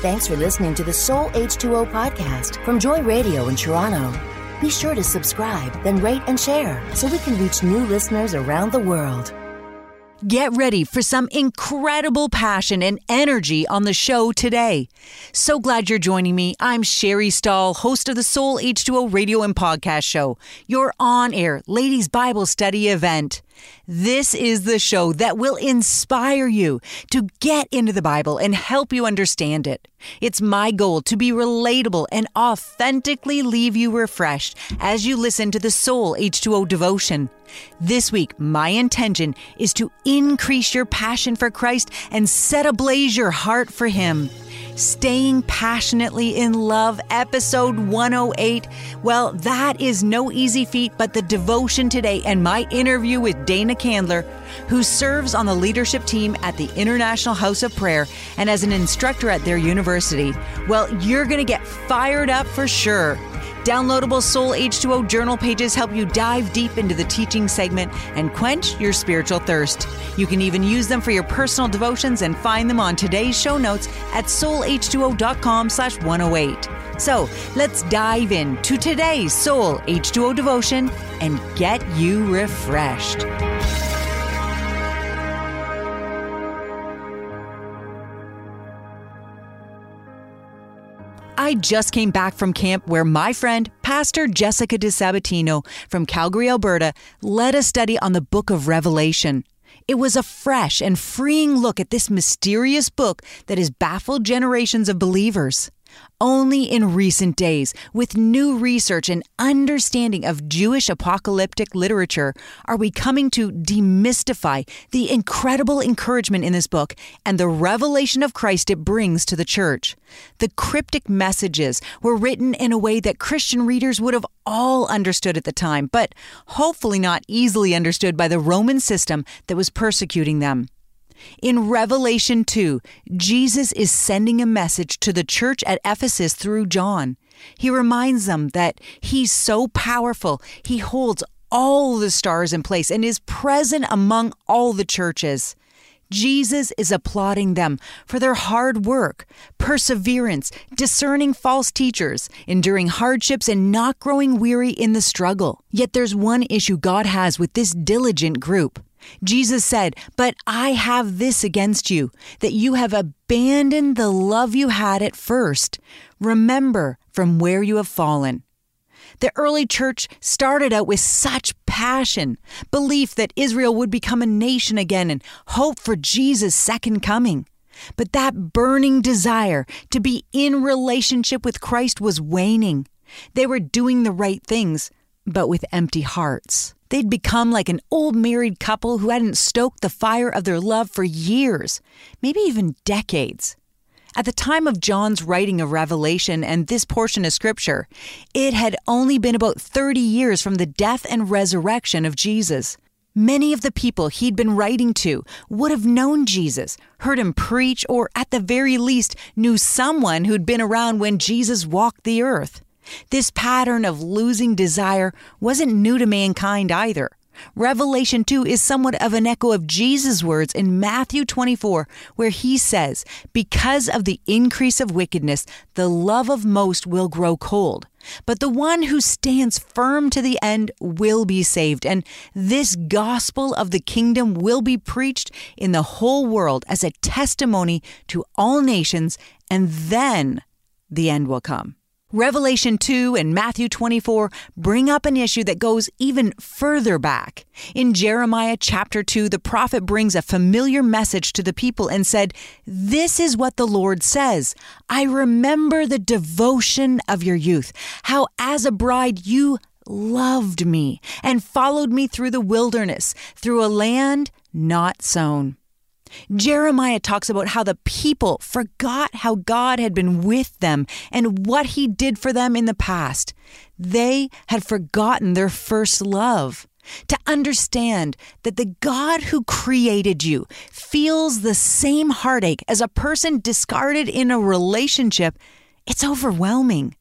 Thanks for listening to the Soul H2O podcast from Joy Radio in Toronto. Be sure to subscribe, then rate and share so we can reach new listeners around the world. Get ready for some incredible passion and energy on the show today. So glad you're joining me. I'm Sherry Stahl, host of the Soul H2O radio and podcast show, your on air ladies' Bible study event. This is the show that will inspire you to get into the Bible and help you understand it. It's my goal to be relatable and authentically leave you refreshed as you listen to the Soul H2O devotion. This week, my intention is to increase your passion for Christ and set ablaze your heart for Him. Staying Passionately in Love, episode 108. Well, that is no easy feat, but the devotion today and my interview with Dana Candler, who serves on the leadership team at the International House of Prayer and as an instructor at their university. Well, you're going to get fired up for sure. Downloadable Soul H2O journal pages help you dive deep into the teaching segment and quench your spiritual thirst. You can even use them for your personal devotions and find them on today's show notes at soulh2o.com slash 108. So let's dive into today's Soul H2O devotion and get you refreshed. I just came back from camp where my friend, Pastor Jessica DeSabatino from Calgary, Alberta, led a study on the book of Revelation. It was a fresh and freeing look at this mysterious book that has baffled generations of believers. Only in recent days, with new research and understanding of Jewish apocalyptic literature, are we coming to demystify the incredible encouragement in this book and the revelation of Christ it brings to the church. The cryptic messages were written in a way that Christian readers would have all understood at the time, but hopefully not easily understood by the Roman system that was persecuting them. In Revelation 2, Jesus is sending a message to the church at Ephesus through John. He reminds them that he's so powerful, he holds all the stars in place and is present among all the churches. Jesus is applauding them for their hard work, perseverance, discerning false teachers, enduring hardships, and not growing weary in the struggle. Yet there's one issue God has with this diligent group. Jesus said, But I have this against you, that you have abandoned the love you had at first. Remember from where you have fallen. The early church started out with such passion, belief that Israel would become a nation again, and hope for Jesus' second coming. But that burning desire to be in relationship with Christ was waning. They were doing the right things, but with empty hearts. They'd become like an old married couple who hadn't stoked the fire of their love for years, maybe even decades. At the time of John's writing of Revelation and this portion of Scripture, it had only been about 30 years from the death and resurrection of Jesus. Many of the people he'd been writing to would have known Jesus, heard him preach, or at the very least knew someone who'd been around when Jesus walked the earth. This pattern of losing desire wasn't new to mankind either. Revelation 2 is somewhat of an echo of Jesus' words in Matthew 24, where he says, Because of the increase of wickedness, the love of most will grow cold. But the one who stands firm to the end will be saved. And this gospel of the kingdom will be preached in the whole world as a testimony to all nations, and then the end will come. Revelation 2 and Matthew 24 bring up an issue that goes even further back. In Jeremiah chapter 2, the prophet brings a familiar message to the people and said, This is what the Lord says I remember the devotion of your youth, how as a bride you loved me and followed me through the wilderness, through a land not sown. Jeremiah talks about how the people forgot how God had been with them and what he did for them in the past. They had forgotten their first love. To understand that the God who created you feels the same heartache as a person discarded in a relationship, it's overwhelming.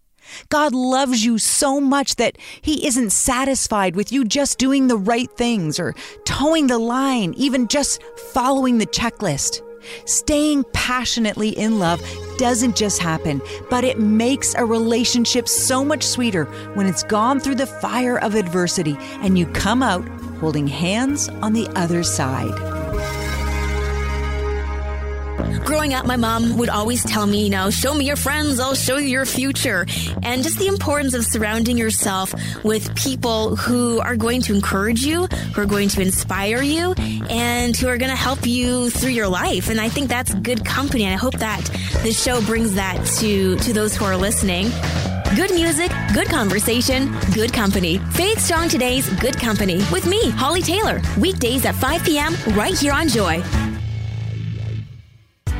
God loves you so much that He isn't satisfied with you just doing the right things or toeing the line, even just following the checklist. Staying passionately in love doesn't just happen, but it makes a relationship so much sweeter when it's gone through the fire of adversity and you come out holding hands on the other side. Growing up, my mom would always tell me, you know, show me your friends, I'll show you your future. And just the importance of surrounding yourself with people who are going to encourage you, who are going to inspire you, and who are going to help you through your life. And I think that's good company. And I hope that this show brings that to, to those who are listening. Good music, good conversation, good company. Faith Strong Today's Good Company with me, Holly Taylor. Weekdays at 5 p.m. right here on Joy.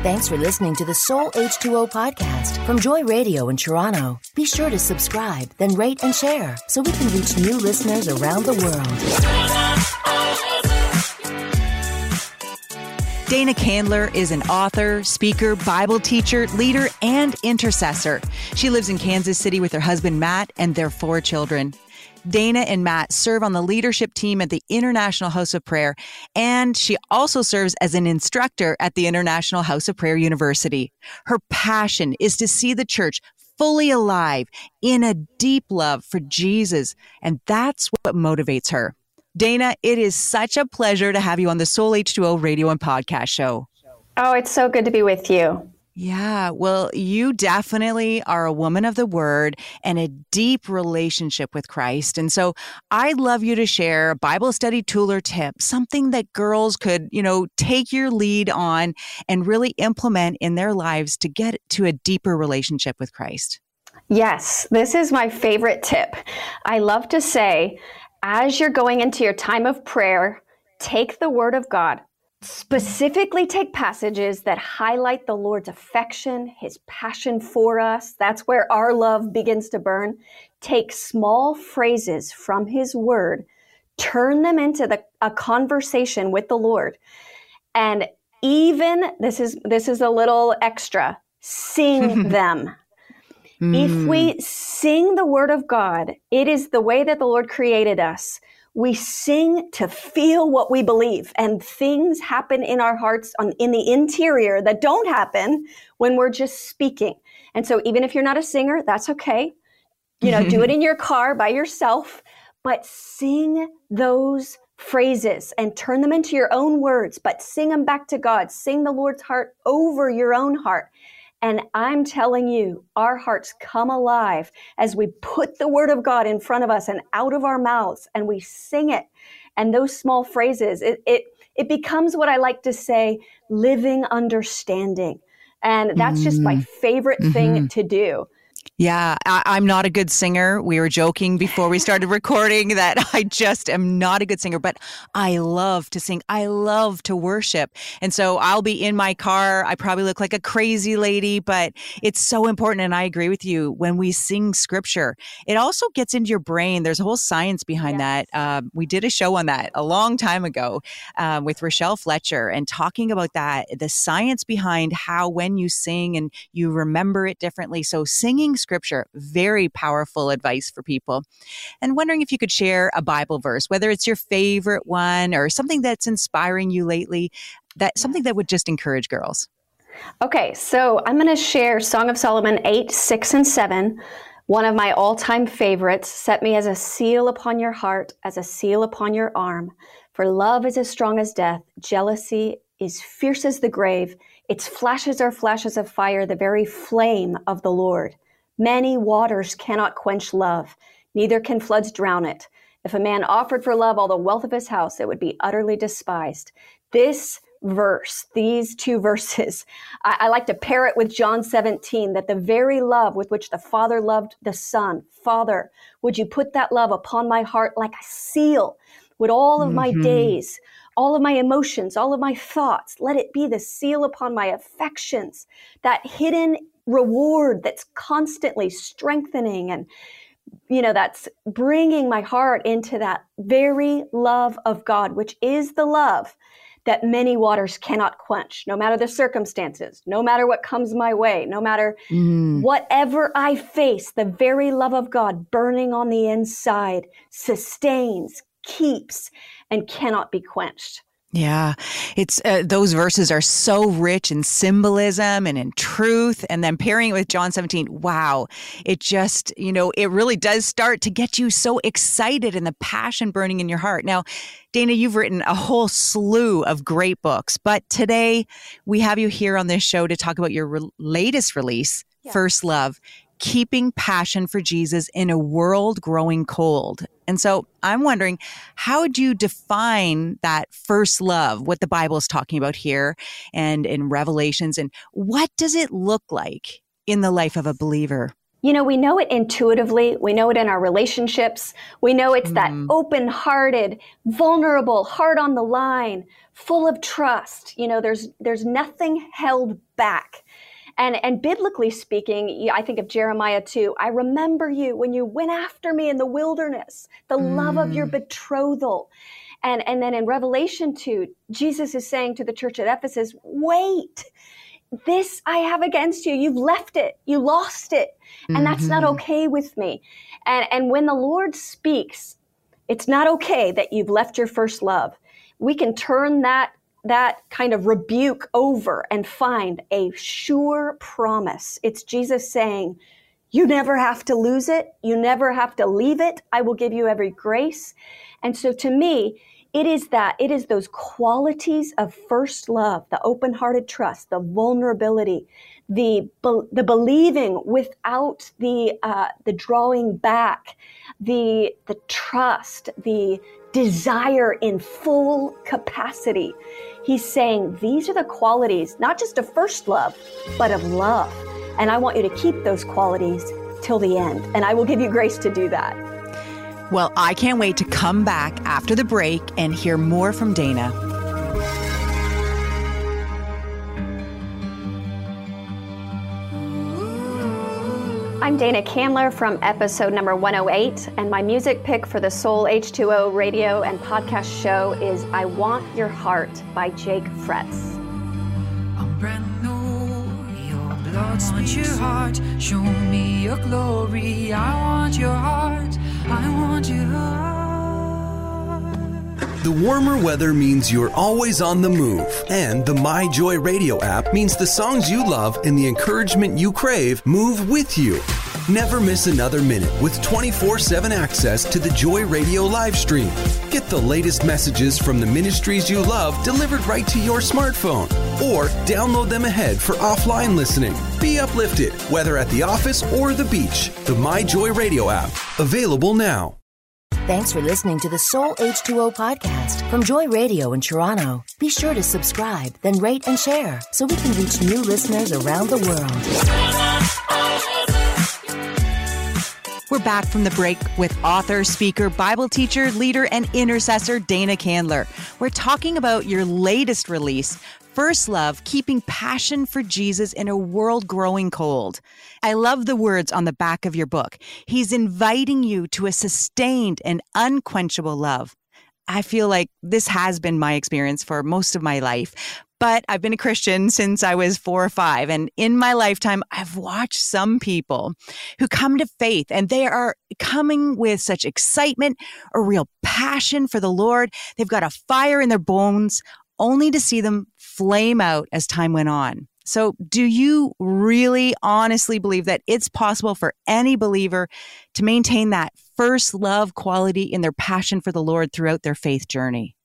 Thanks for listening to the Soul H2O podcast from Joy Radio in Toronto. Be sure to subscribe, then rate and share so we can reach new listeners around the world. Dana Candler is an author, speaker, Bible teacher, leader, and intercessor. She lives in Kansas City with her husband Matt and their four children. Dana and Matt serve on the leadership team at the International House of Prayer, and she also serves as an instructor at the International House of Prayer University. Her passion is to see the church fully alive in a deep love for Jesus, and that's what motivates her. Dana, it is such a pleasure to have you on the Soul H2O radio and podcast show. Oh, it's so good to be with you. Yeah, well, you definitely are a woman of the word and a deep relationship with Christ. And so I'd love you to share a Bible study tool or tip, something that girls could, you know, take your lead on and really implement in their lives to get to a deeper relationship with Christ. Yes, this is my favorite tip. I love to say, as you're going into your time of prayer, take the word of God, specifically take passages that highlight the Lord's affection, his passion for us. That's where our love begins to burn. Take small phrases from his word, turn them into the, a conversation with the Lord. And even this is this is a little extra, sing them. Mm. If we hmm. sing the word of God, it is the way that the Lord created us we sing to feel what we believe and things happen in our hearts on, in the interior that don't happen when we're just speaking. And so even if you're not a singer, that's okay. You know, do it in your car by yourself, but sing those phrases and turn them into your own words, but sing them back to God. Sing the Lord's heart over your own heart. And I'm telling you, our hearts come alive as we put the word of God in front of us and out of our mouths and we sing it. And those small phrases, it, it, it becomes what I like to say, living understanding. And that's just my mm. favorite thing mm-hmm. to do. Yeah, I, am not a good singer. We were joking before we started recording that I just am not a good singer, but I love to sing. I love to worship. And so I'll be in my car. I probably look like a crazy lady, but it's so important. And I agree with you. When we sing scripture, it also gets into your brain. There's a whole science behind yes. that. Um, we did a show on that a long time ago um, with Rochelle Fletcher and talking about that the science behind how when you sing and you remember it differently. So singing scripture. Very powerful advice for people. And wondering if you could share a Bible verse, whether it's your favorite one or something that's inspiring you lately, that something that would just encourage girls. Okay, so I'm going to share Song of Solomon 8, 6, and 7. One of my all time favorites set me as a seal upon your heart, as a seal upon your arm. For love is as strong as death, jealousy is fierce as the grave. Its flashes are flashes of fire, the very flame of the Lord. Many waters cannot quench love, neither can floods drown it. If a man offered for love all the wealth of his house, it would be utterly despised. This verse, these two verses, I, I, like to pair it with John 17, that the very love with which the Father loved the Son, Father, would you put that love upon my heart like a seal? Would all of mm-hmm. my days, all of my emotions, all of my thoughts, let it be the seal upon my affections, that hidden reward that's constantly strengthening and you know that's bringing my heart into that very love of God which is the love that many waters cannot quench no matter the circumstances no matter what comes my way no matter mm. whatever i face the very love of God burning on the inside sustains keeps and cannot be quenched Yeah, it's uh, those verses are so rich in symbolism and in truth, and then pairing it with John 17. Wow, it just you know it really does start to get you so excited and the passion burning in your heart. Now, Dana, you've written a whole slew of great books, but today we have you here on this show to talk about your re- latest release, yeah. First Love keeping passion for Jesus in a world growing cold. And so I'm wondering, how do you define that first love, what the Bible is talking about here and in Revelations, and what does it look like in the life of a believer? You know, we know it intuitively. We know it in our relationships. We know it's mm. that open hearted, vulnerable, heart on the line, full of trust. You know, there's, there's nothing held back. And, and biblically speaking, I think of Jeremiah 2. I remember you when you went after me in the wilderness, the mm. love of your mm. betrothal. And, and then in Revelation 2, Jesus is saying to the church at Ephesus, wait, this I have against you. You've left it. You lost it. And mm-hmm. that's not mm-hmm. okay with me. And, and when the Lord speaks, it's not okay that you've left your first love. We can turn that that kind of rebuke over and find a sure promise. It's Jesus saying, You never have to lose it. You never have to leave it. I will give you every grace. And so to me, it is that, it is those qualities of first love, the open hearted trust, the vulnerability, the, the believing without the, uh, the drawing back, the, the trust, the desire in full capacity. He's saying these are the qualities, not just of first love, but of love. And I want you to keep those qualities till the end. And I will give you grace to do that. Well, I can't wait to come back after the break and hear more from Dana. I'm Dana Candler from episode number 108, and my music pick for the Soul H2O radio and podcast show is I Want Your Heart by Jake Fretz. I'm brand new, your blood want your heart, show me your glory. I want your heart, I want your heart. The warmer weather means you're always on the move, and the My Joy Radio app means the songs you love and the encouragement you crave move with you. Never miss another minute with 24 7 access to the Joy Radio live stream. Get the latest messages from the ministries you love delivered right to your smartphone, or download them ahead for offline listening. Be uplifted, whether at the office or the beach. The My Joy Radio app, available now. Thanks for listening to the Soul H2O podcast from Joy Radio in Toronto. Be sure to subscribe, then rate and share so we can reach new listeners around the world. We're back from the break with author, speaker, Bible teacher, leader, and intercessor Dana Candler. We're talking about your latest release, First Love, keeping passion for Jesus in a world growing cold. I love the words on the back of your book. He's inviting you to a sustained and unquenchable love. I feel like this has been my experience for most of my life. But I've been a Christian since I was four or five. And in my lifetime, I've watched some people who come to faith and they are coming with such excitement, a real passion for the Lord. They've got a fire in their bones, only to see them flame out as time went on. So, do you really honestly believe that it's possible for any believer to maintain that first love quality in their passion for the Lord throughout their faith journey?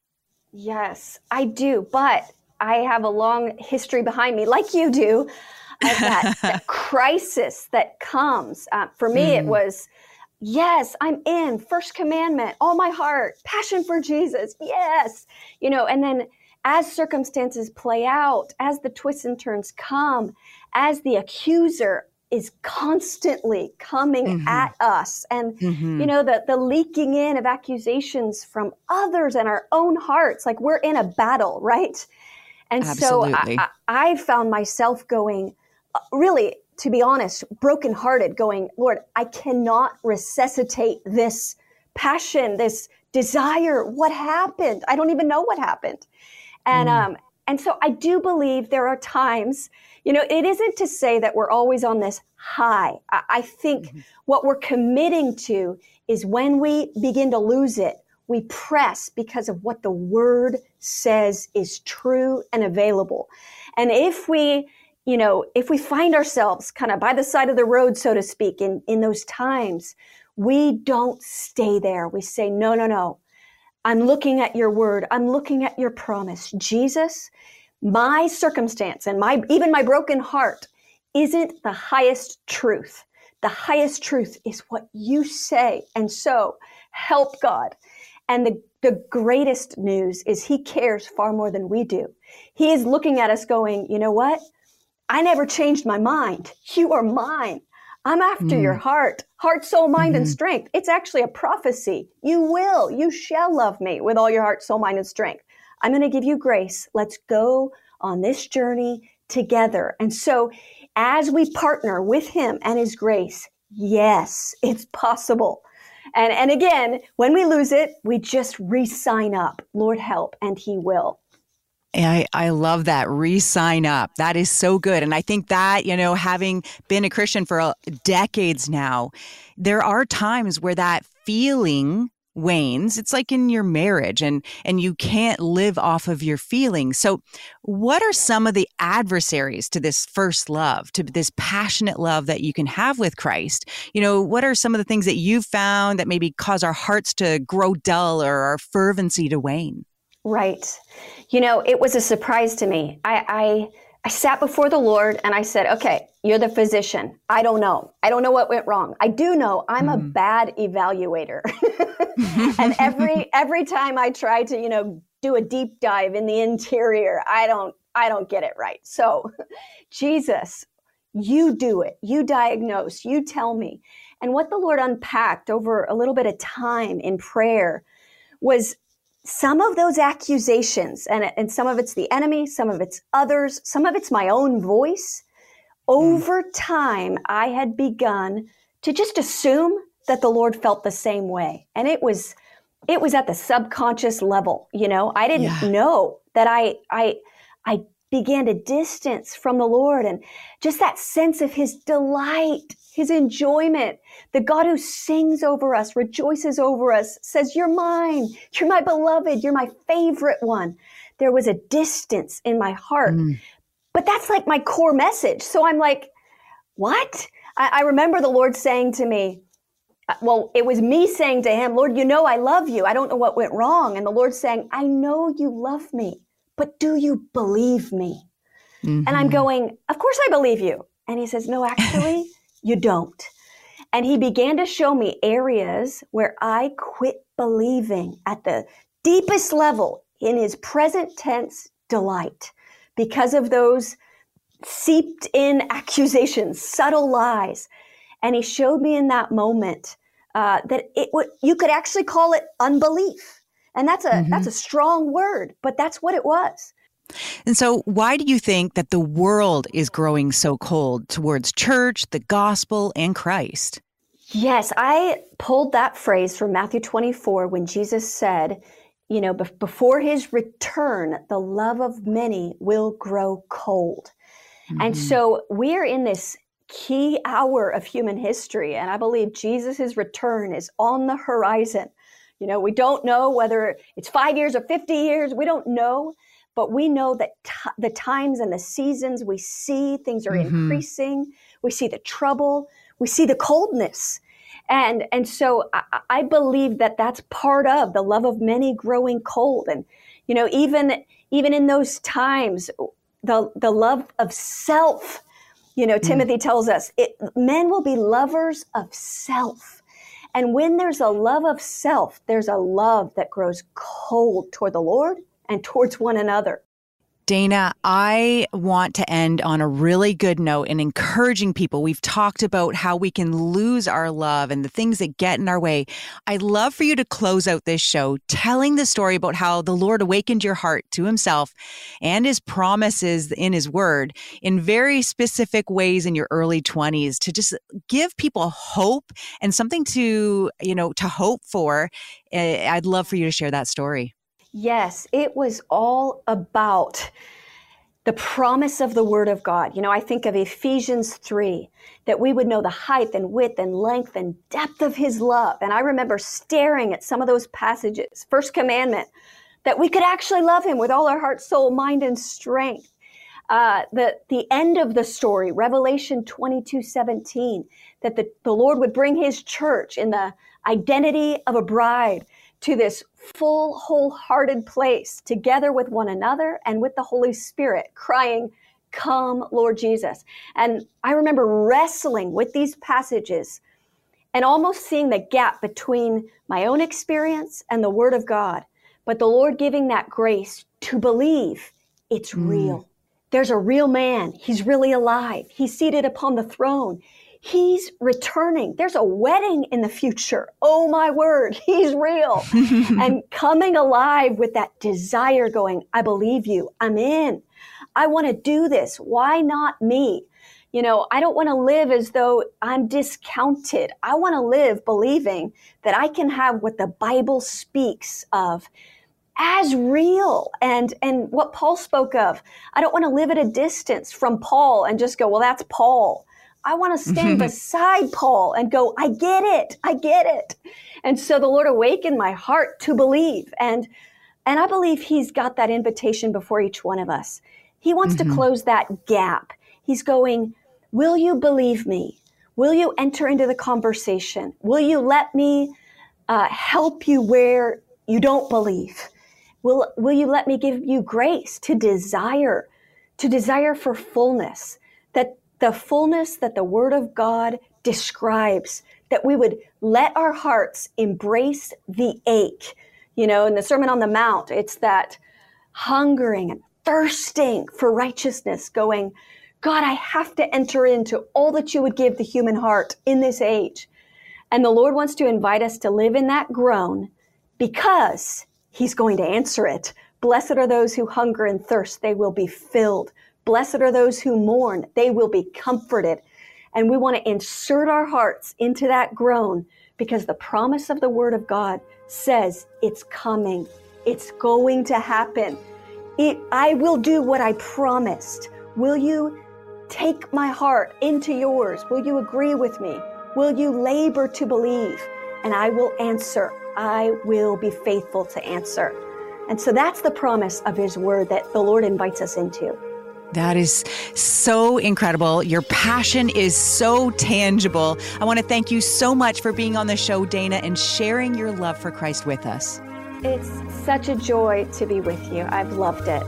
Yes, I do. But I have a long history behind me, like you do, of that, that crisis that comes. Uh, for me, mm. it was yes, I'm in, first commandment, all my heart, passion for Jesus, yes. You know, and then as circumstances play out, as the twists and turns come, as the accuser is constantly coming mm-hmm. at us and mm-hmm. you know the the leaking in of accusations from others and our own hearts like we're in a battle right and Absolutely. so I, I, I found myself going uh, really to be honest brokenhearted going lord i cannot resuscitate this passion this desire what happened i don't even know what happened and mm. um, and so I do believe there are times, you know, it isn't to say that we're always on this high. I, I think mm-hmm. what we're committing to is when we begin to lose it, We press because of what the word says is true and available. And if we, you know, if we find ourselves kind of by the side of the road, so to speak, in, in those times, we don't stay there. We say, no, no, no. I'm looking at your word. I'm looking at your promise. Jesus, my circumstance and my, even my broken heart isn't the highest truth. The highest truth is what you say. And so help God. And the, the greatest news is he cares far more than we do. He is looking at us going, you know what? I never changed my mind. You are mine. I'm after mm. your heart, heart, soul, mind, mm-hmm. and strength. It's actually a prophecy. You will, you shall love me with all your heart, soul, mind, and strength. I'm going to give you grace. Let's go on this journey together. And so as we partner with him and his grace, yes, it's possible. And, and again, when we lose it, we just re sign up. Lord help, and he will. I, I love that. Re sign up. That is so good. And I think that, you know, having been a Christian for uh, decades now, there are times where that feeling wanes it's like in your marriage and and you can't live off of your feelings so what are some of the adversaries to this first love to this passionate love that you can have with christ you know what are some of the things that you've found that maybe cause our hearts to grow dull or our fervency to wane Right. You know, it was a surprise to me. I, I, I sat before the Lord and I said, okay, you're the physician. I don't know. I don't know what went wrong. I do know I'm mm. a bad evaluator. and every every time I try to, you know, do a deep dive in the interior, I don't I don't get it right. So, Jesus, you do it. You diagnose, you tell me. And what the Lord unpacked over a little bit of time in prayer was some of those accusations, and, and some of it's the enemy, some of it's others, some of it's my own voice. Hmm. Over time, I had begun to just assume that the Lord felt the same way. And it was, it was at the subconscious level. You know, I didn't yeah. know that I, I, I began to distance from the Lord and just that sense of his delight, his enjoyment. The God who sings over us, rejoices over us, says, You're mine. You're my beloved. You're my favorite one. There was a distance in my heart. Mm. But that's like my core message. So I'm like, What? I, I remember the Lord saying to me, uh, well, it was me saying to him, Lord, you know I love you. I don't know what went wrong. And the Lord saying, I know you love me but do you believe me? Mm-hmm. And I'm mm-hmm. going, Of course I believe you. And he says, No, actually, you don't. And he began to show me areas where I quit believing at the deepest level in his present tense delight because of those seeped in accusations, subtle lies. And he showed me in that moment uh, that it would you could actually call it unbelief. And that's a mm-hmm. that's a strong word, but that's what it was. And so, why do you think that the world is growing so cold towards church, the gospel, and Christ? Yes, I pulled that phrase from Matthew 24 when Jesus said, you know, before his return, the love of many will grow cold. Mm-hmm. And so we're in this key hour of human history. And I believe Jesus' return is on the horizon. You know, we don't know whether it's five years or 50 years. We don't know. But we know that t- the times and the seasons we see things are mm-hmm. increasing. We see the trouble. We see the coldness. And, and so I, I believe that that's part of the love of many growing cold. And, you know, even, even in those times, the, the love of self, you know, mm. Timothy tells us it, men will be lovers of self. And when there's a love of self, there's a love that grows cold toward the Lord and towards one another. Dana, I want to end on a really good note and encouraging people. We've talked about how we can lose our love and the things that get in our way. I'd love for you to close out this show telling the story about how the Lord awakened your heart to himself and his promises in his word in very specific ways in your early 20s to just give people hope and something to, you know, to hope for. Eh, I'd love for you to share that story. Yes, it was all about the promise of the word of God. You know, I think of Ephesians 3, that we would know the height and width and length and depth of his love. And I remember staring at some of those passages. First commandment, that we could actually love him with all our heart, soul, mind, and strength. Uh, the, the end of the story, Revelation 22, 17, that the, the Lord would bring his church in the identity of a bride to this full, wholehearted place together with one another and with the Holy Spirit, crying, Come, Lord Jesus. And I remember wrestling with these passages and almost seeing the gap between my own experience and the Word of God. But the Lord giving that grace to believe it's mm. real. There's a real man. He's really alive. He's seated upon the throne. He's returning. There's a wedding in the future. Oh my word, he's real. and coming alive with that desire going, I believe you. I'm in. I want to do this. Why not me? You know, I don't want to live as though I'm discounted. I want to live believing that I can have what the Bible speaks of as real and and what Paul spoke of. I don't want to live at a distance from Paul and just go, well, that's Paul. I want to stand beside Paul and go, I get it. I get it. And so the Lord awakened my heart to believe. And, and I believe he's got that invitation before each one of us. He wants mm-hmm. to close that gap. He's going, will you believe me? Will you enter into the conversation? Will you let me uh, help you where you don't believe? Will, will you let me give you grace to desire, to desire for fullness? That the fullness that the Word of God describes, that we would let our hearts embrace the ache. You know, in the Sermon on the Mount, it's that hungering and thirsting for righteousness, going, God, I have to enter into all that you would give the human heart in this age. And the Lord wants to invite us to live in that groan because He's going to answer it. Blessed are those who hunger and thirst, they will be filled. Blessed are those who mourn, they will be comforted. And we want to insert our hearts into that groan because the promise of the Word of God says it's coming, it's going to happen. It, I will do what I promised. Will you take my heart into yours? Will you agree with me? Will you labor to believe? And I will answer. I will be faithful to answer. And so that's the promise of His Word that the Lord invites us into. That is so incredible. Your passion is so tangible. I want to thank you so much for being on the show, Dana, and sharing your love for Christ with us. It's such a joy to be with you. I've loved it.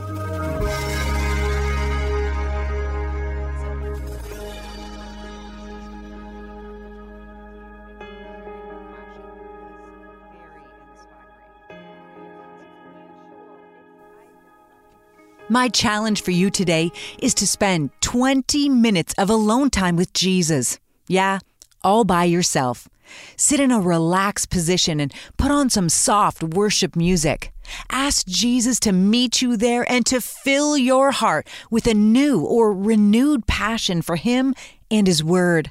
My challenge for you today is to spend 20 minutes of alone time with Jesus. Yeah, all by yourself. Sit in a relaxed position and put on some soft worship music. Ask Jesus to meet you there and to fill your heart with a new or renewed passion for Him and His Word.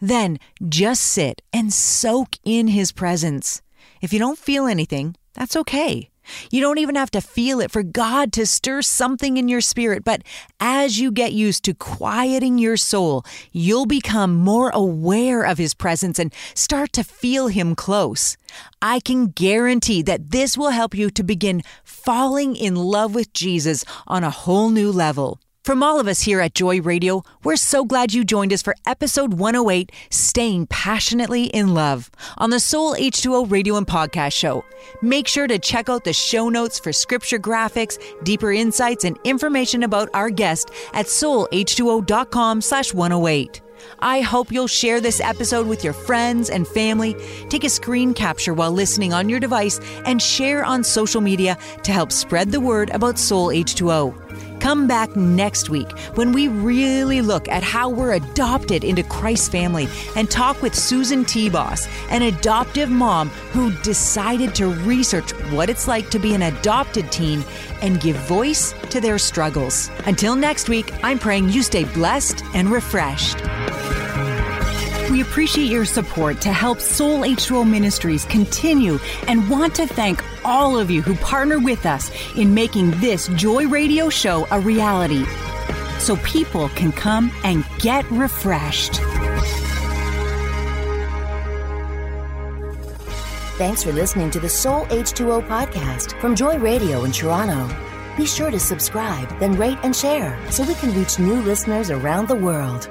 Then just sit and soak in His presence. If you don't feel anything, that's okay. You don't even have to feel it for God to stir something in your spirit. But as you get used to quieting your soul, you'll become more aware of His presence and start to feel Him close. I can guarantee that this will help you to begin falling in love with Jesus on a whole new level. From all of us here at Joy Radio, we're so glad you joined us for episode 108 Staying Passionately in Love on the Soul H2O radio and podcast show. Make sure to check out the show notes for scripture graphics, deeper insights, and information about our guest at soulh2o.com slash 108. I hope you'll share this episode with your friends and family. Take a screen capture while listening on your device and share on social media to help spread the word about Soul H2O. Come back next week when we really look at how we're adopted into Christ's family and talk with Susan T. Boss, an adoptive mom who decided to research what it's like to be an adopted teen and give voice to their struggles. Until next week, I'm praying you stay blessed and refreshed. We appreciate your support to help Soul H2O Ministries continue and want to thank all of you who partner with us in making this Joy Radio show a reality so people can come and get refreshed. Thanks for listening to the Soul H2O podcast from Joy Radio in Toronto. Be sure to subscribe, then rate and share so we can reach new listeners around the world.